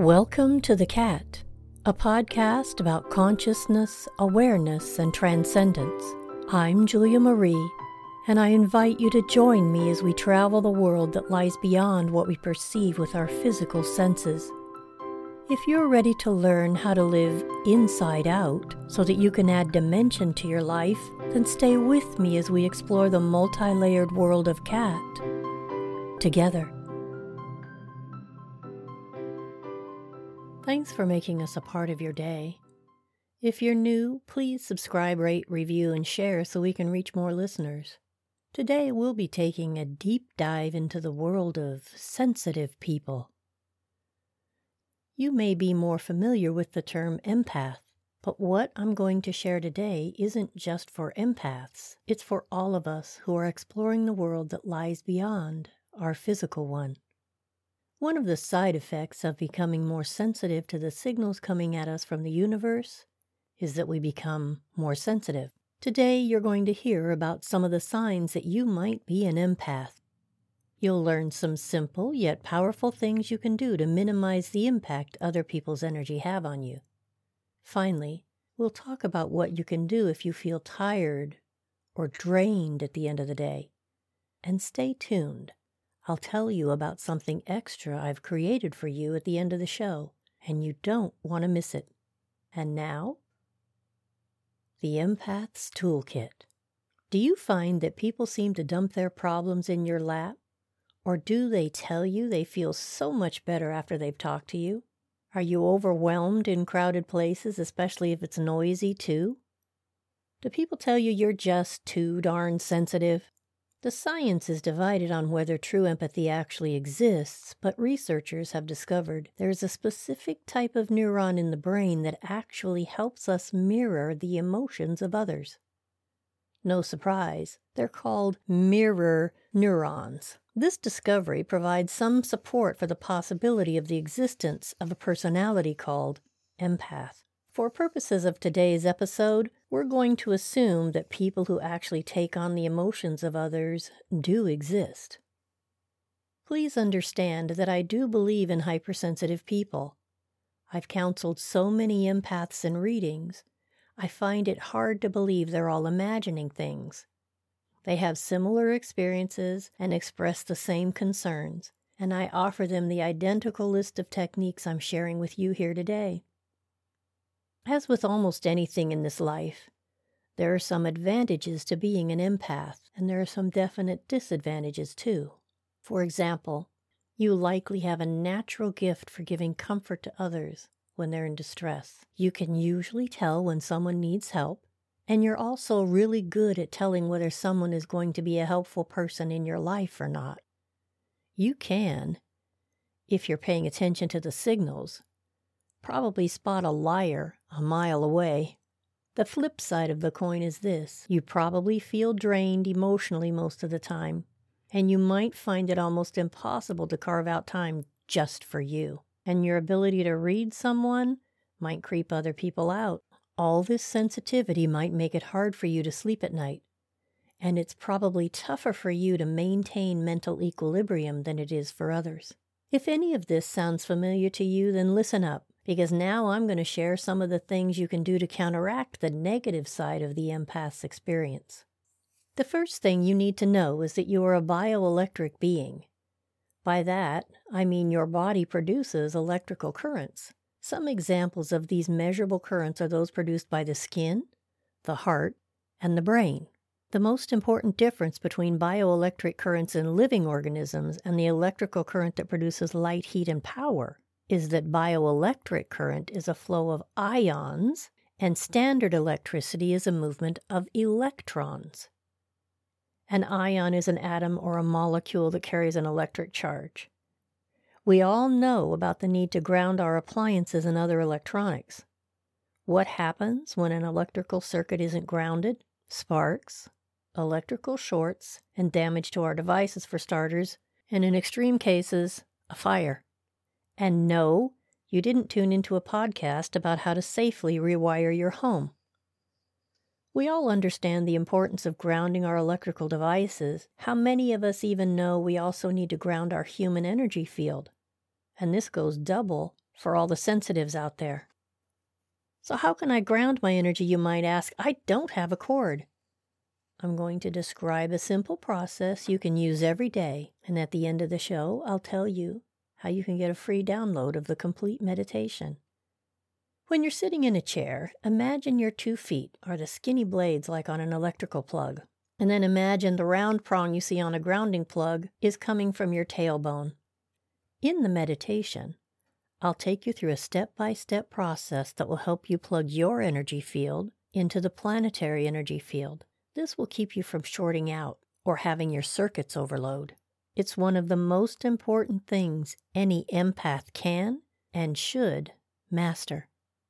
Welcome to The Cat, a podcast about consciousness, awareness, and transcendence. I'm Julia Marie, and I invite you to join me as we travel the world that lies beyond what we perceive with our physical senses. If you're ready to learn how to live inside out so that you can add dimension to your life, then stay with me as we explore the multi layered world of cat together. Thanks for making us a part of your day. If you're new, please subscribe, rate, review, and share so we can reach more listeners. Today, we'll be taking a deep dive into the world of sensitive people. You may be more familiar with the term empath, but what I'm going to share today isn't just for empaths, it's for all of us who are exploring the world that lies beyond our physical one. One of the side effects of becoming more sensitive to the signals coming at us from the universe is that we become more sensitive. Today, you're going to hear about some of the signs that you might be an empath. You'll learn some simple yet powerful things you can do to minimize the impact other people's energy have on you. Finally, we'll talk about what you can do if you feel tired or drained at the end of the day. And stay tuned. I'll tell you about something extra I've created for you at the end of the show, and you don't want to miss it. And now, the Empath's Toolkit. Do you find that people seem to dump their problems in your lap? Or do they tell you they feel so much better after they've talked to you? Are you overwhelmed in crowded places, especially if it's noisy too? Do people tell you you're just too darn sensitive? The science is divided on whether true empathy actually exists, but researchers have discovered there is a specific type of neuron in the brain that actually helps us mirror the emotions of others. No surprise, they're called mirror neurons. This discovery provides some support for the possibility of the existence of a personality called empath. For purposes of today's episode, we're going to assume that people who actually take on the emotions of others do exist. Please understand that I do believe in hypersensitive people. I've counseled so many empaths in readings, I find it hard to believe they're all imagining things. They have similar experiences and express the same concerns, and I offer them the identical list of techniques I'm sharing with you here today. As with almost anything in this life, there are some advantages to being an empath, and there are some definite disadvantages too. For example, you likely have a natural gift for giving comfort to others when they're in distress. You can usually tell when someone needs help, and you're also really good at telling whether someone is going to be a helpful person in your life or not. You can, if you're paying attention to the signals, probably spot a liar a mile away. The flip side of the coin is this you probably feel drained emotionally most of the time, and you might find it almost impossible to carve out time just for you. And your ability to read someone might creep other people out. All this sensitivity might make it hard for you to sleep at night. And it's probably tougher for you to maintain mental equilibrium than it is for others. If any of this sounds familiar to you, then listen up because now I'm going to share some of the things you can do to counteract the negative side of the empath's experience. The first thing you need to know is that you are a bioelectric being. By that, I mean your body produces electrical currents. Some examples of these measurable currents are those produced by the skin, the heart, and the brain. The most important difference between bioelectric currents in living organisms and the electrical current that produces light, heat, and power is that bioelectric current is a flow of ions and standard electricity is a movement of electrons. An ion is an atom or a molecule that carries an electric charge. We all know about the need to ground our appliances and other electronics. What happens when an electrical circuit isn't grounded? Sparks, electrical shorts, and damage to our devices for starters, and in extreme cases, a fire. And no, you didn't tune into a podcast about how to safely rewire your home. We all understand the importance of grounding our electrical devices. How many of us even know we also need to ground our human energy field? And this goes double for all the sensitives out there. So, how can I ground my energy, you might ask? I don't have a cord. I'm going to describe a simple process you can use every day, and at the end of the show, I'll tell you how you can get a free download of the complete meditation. When you're sitting in a chair, imagine your two feet are the skinny blades like on an electrical plug, and then imagine the round prong you see on a grounding plug is coming from your tailbone. In the meditation, I'll take you through a step by step process that will help you plug your energy field into the planetary energy field. This will keep you from shorting out or having your circuits overload. It's one of the most important things any empath can and should master.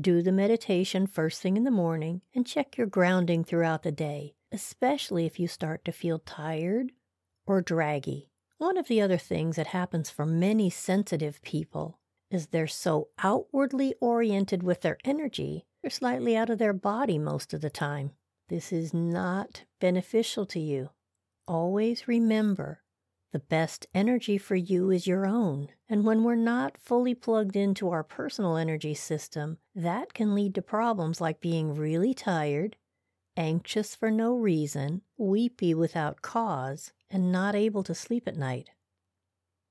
Do the meditation first thing in the morning and check your grounding throughout the day, especially if you start to feel tired or draggy. One of the other things that happens for many sensitive people is they're so outwardly oriented with their energy, they're slightly out of their body most of the time. This is not beneficial to you. Always remember the best energy for you is your own. And when we're not fully plugged into our personal energy system, that can lead to problems like being really tired, anxious for no reason, weepy without cause, and not able to sleep at night.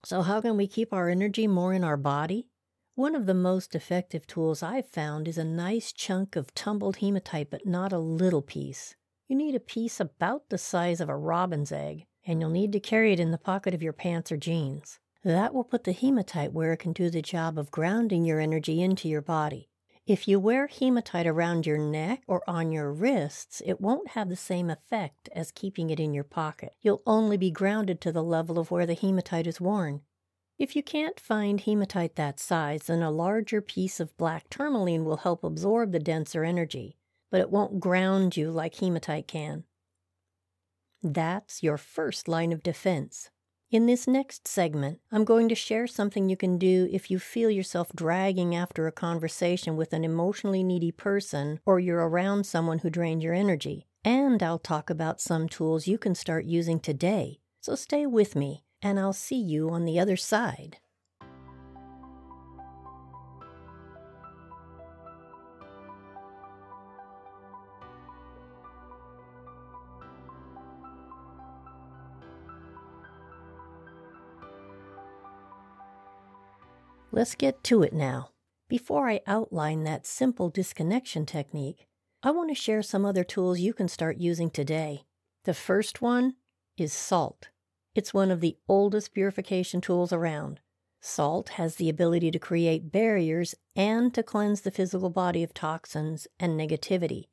So, how can we keep our energy more in our body? One of the most effective tools I've found is a nice chunk of tumbled hematite, but not a little piece. You need a piece about the size of a robin's egg, and you'll need to carry it in the pocket of your pants or jeans. That will put the hematite where it can do the job of grounding your energy into your body. If you wear hematite around your neck or on your wrists, it won't have the same effect as keeping it in your pocket. You'll only be grounded to the level of where the hematite is worn. If you can't find hematite that size, then a larger piece of black tourmaline will help absorb the denser energy, but it won't ground you like hematite can. That's your first line of defense. In this next segment, I'm going to share something you can do if you feel yourself dragging after a conversation with an emotionally needy person or you're around someone who drains your energy. And I'll talk about some tools you can start using today. So stay with me and I'll see you on the other side. Let's get to it now. Before I outline that simple disconnection technique, I want to share some other tools you can start using today. The first one is salt. It's one of the oldest purification tools around. Salt has the ability to create barriers and to cleanse the physical body of toxins and negativity.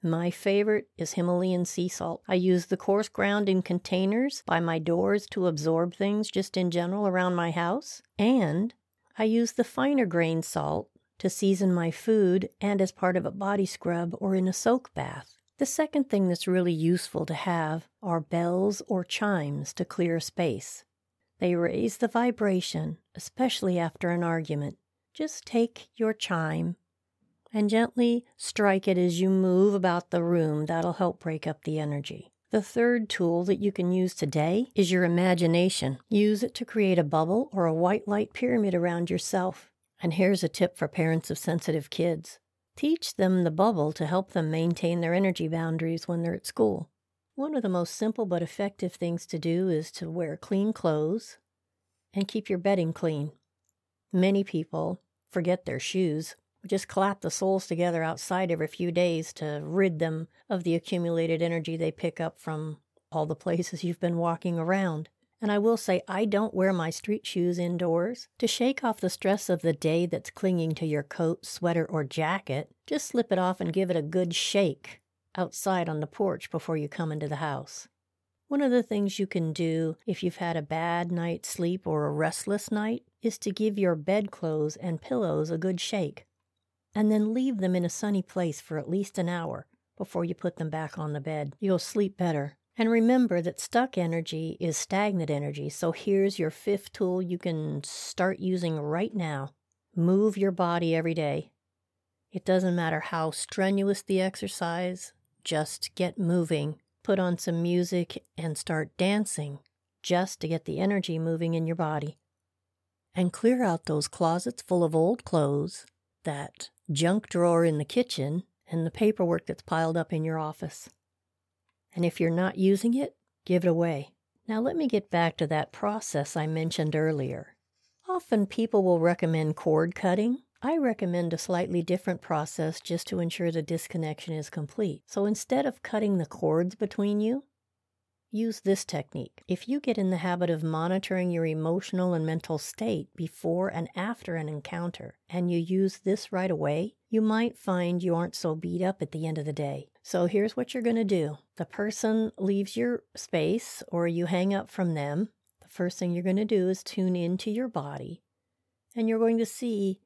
My favorite is Himalayan sea salt. I use the coarse ground in containers by my doors to absorb things just in general around my house. And I use the finer grain salt to season my food and as part of a body scrub or in a soak bath. The second thing that's really useful to have are bells or chimes to clear space. They raise the vibration, especially after an argument. Just take your chime and gently strike it as you move about the room. That'll help break up the energy. The third tool that you can use today is your imagination. Use it to create a bubble or a white light pyramid around yourself. And here's a tip for parents of sensitive kids Teach them the bubble to help them maintain their energy boundaries when they're at school. One of the most simple but effective things to do is to wear clean clothes and keep your bedding clean. Many people forget their shoes, just clap the soles together outside every few days to rid them of the accumulated energy they pick up from all the places you've been walking around. And I will say, I don't wear my street shoes indoors. To shake off the stress of the day that's clinging to your coat, sweater, or jacket, just slip it off and give it a good shake outside on the porch before you come into the house. One of the things you can do if you've had a bad night's sleep or a restless night is to give your bedclothes and pillows a good shake, and then leave them in a sunny place for at least an hour before you put them back on the bed. You'll sleep better. And remember that stuck energy is stagnant energy. So here's your fifth tool you can start using right now move your body every day. It doesn't matter how strenuous the exercise, just get moving. Put on some music and start dancing just to get the energy moving in your body. and clear out those closets full of old clothes, that junk drawer in the kitchen, and the paperwork that's piled up in your office. And if you're not using it, give it away. Now, let me get back to that process I mentioned earlier. Often people will recommend cord cutting. I recommend a slightly different process just to ensure the disconnection is complete. So instead of cutting the cords between you, use this technique. If you get in the habit of monitoring your emotional and mental state before and after an encounter, and you use this right away, you might find you aren't so beat up at the end of the day. So here's what you're going to do the person leaves your space or you hang up from them. The first thing you're going to do is tune into your body, and you're going to see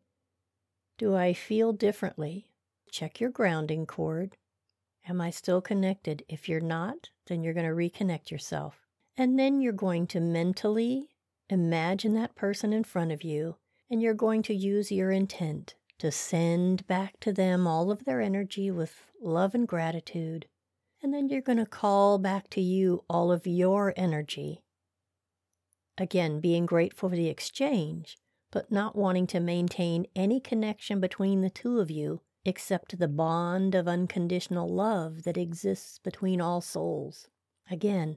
do I feel differently? Check your grounding cord. Am I still connected? If you're not, then you're going to reconnect yourself. And then you're going to mentally imagine that person in front of you, and you're going to use your intent to send back to them all of their energy with love and gratitude. And then you're going to call back to you all of your energy. Again, being grateful for the exchange, but not wanting to maintain any connection between the two of you except the bond of unconditional love that exists between all souls. Again,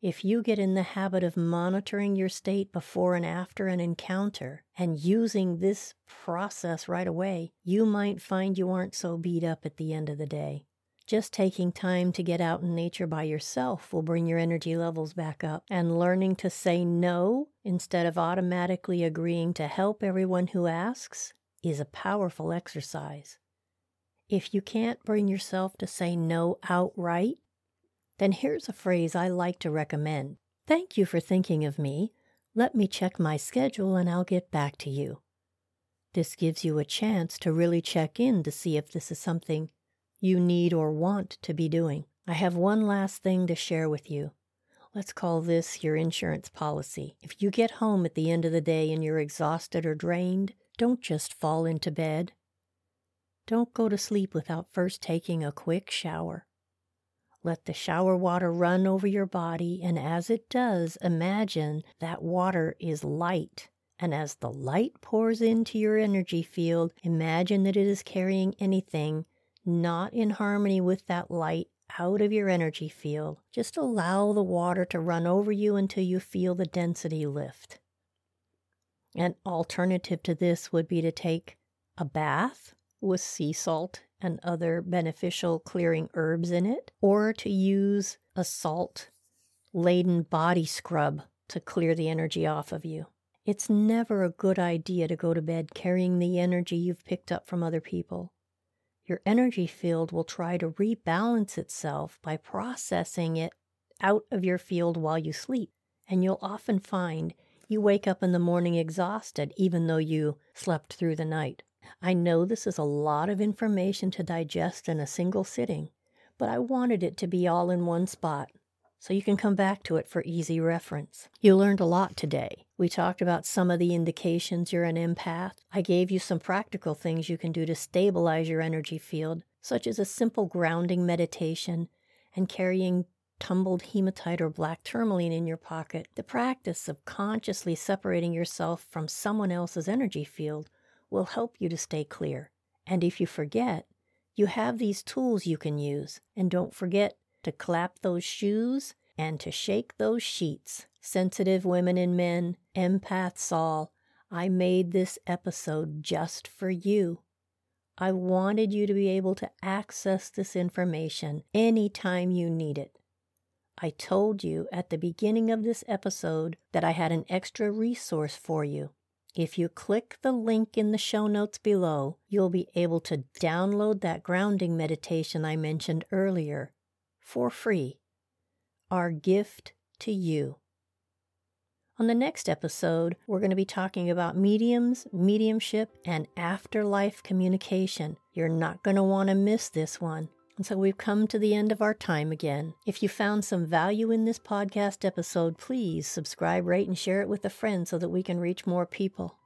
if you get in the habit of monitoring your state before and after an encounter and using this process right away, you might find you aren't so beat up at the end of the day. Just taking time to get out in nature by yourself will bring your energy levels back up, and learning to say no instead of automatically agreeing to help everyone who asks is a powerful exercise. If you can't bring yourself to say no outright, then here's a phrase I like to recommend Thank you for thinking of me. Let me check my schedule and I'll get back to you. This gives you a chance to really check in to see if this is something you need or want to be doing. I have one last thing to share with you. Let's call this your insurance policy. If you get home at the end of the day and you're exhausted or drained, don't just fall into bed. Don't go to sleep without first taking a quick shower. Let the shower water run over your body, and as it does, imagine that water is light. And as the light pours into your energy field, imagine that it is carrying anything not in harmony with that light out of your energy field. Just allow the water to run over you until you feel the density lift. An alternative to this would be to take a bath with sea salt and other beneficial clearing herbs in it, or to use a salt laden body scrub to clear the energy off of you. It's never a good idea to go to bed carrying the energy you've picked up from other people. Your energy field will try to rebalance itself by processing it out of your field while you sleep, and you'll often find you wake up in the morning exhausted even though you slept through the night. I know this is a lot of information to digest in a single sitting, but I wanted it to be all in one spot so you can come back to it for easy reference. You learned a lot today. We talked about some of the indications you're an empath. I gave you some practical things you can do to stabilize your energy field, such as a simple grounding meditation and carrying tumbled hematite or black tourmaline in your pocket. The practice of consciously separating yourself from someone else's energy field will help you to stay clear. And if you forget, you have these tools you can use. And don't forget to clap those shoes and to shake those sheets. Sensitive women and men, empaths all, I made this episode just for you. I wanted you to be able to access this information anytime you need it. I told you at the beginning of this episode that I had an extra resource for you. If you click the link in the show notes below, you'll be able to download that grounding meditation I mentioned earlier for free. Our gift to you. On the next episode, we're going to be talking about mediums, mediumship, and afterlife communication. You're not going to want to miss this one. And so we've come to the end of our time again. If you found some value in this podcast episode, please subscribe, rate, and share it with a friend so that we can reach more people.